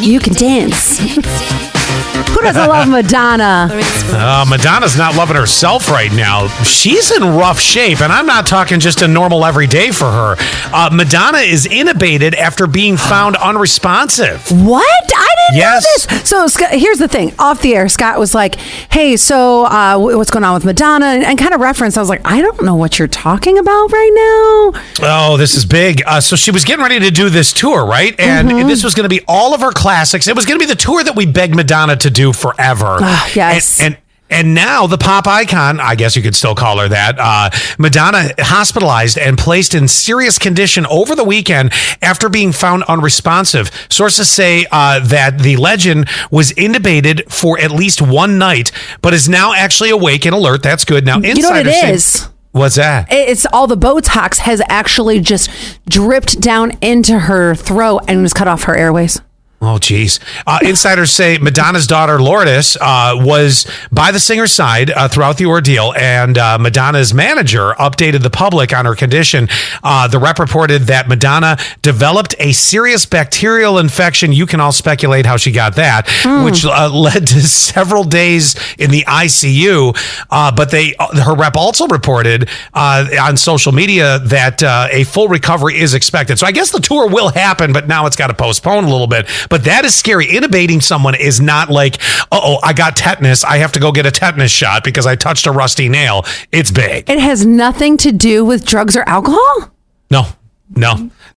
You can dance. Who doesn't love Madonna? Uh, Madonna's not loving herself right now. She's in rough shape, and I'm not talking just a normal everyday for her. Uh, Madonna is intubated after being found unresponsive. What? Yes. So Scott, here's the thing. Off the air, Scott was like, "Hey, so uh, what's going on with Madonna?" And, and kind of referenced. I was like, "I don't know what you're talking about right now." Oh, this is big. Uh, so she was getting ready to do this tour, right? And Mm-hmm. this was going to be all of her classics. It was going to be the tour that we begged Madonna to do forever. Ah, yes. And, and and now the pop icon, I guess you could still call her that, uh, Madonna hospitalized and placed in serious condition over the weekend after being found unresponsive. Sources say uh, that the legend was intubated for at least one night, but is now actually awake and alert. That's good. Now, You know what it say- is? What's that? It's all the Botox has actually just dripped down into her throat and was cut off her airways. Oh, geez. Uh, insiders say Madonna's daughter, Lourdes, uh, was by the singer's side uh, throughout the ordeal, and uh, Madonna's manager updated the public on her condition. Uh, the rep reported that Madonna developed a serious bacterial infection. You can all speculate how she got that, which uh, led to several days in the ICU. Uh, but they, uh, her rep also reported uh, on social media that uh, a full recovery is expected. So I guess the tour will happen, but now it's got to postpone a little bit. But that is scary. Intubating someone is not like, oh, I got tetanus. I have to go get a tetanus shot because I touched a rusty nail. It's big. It has nothing to do with drugs or alcohol. No, no.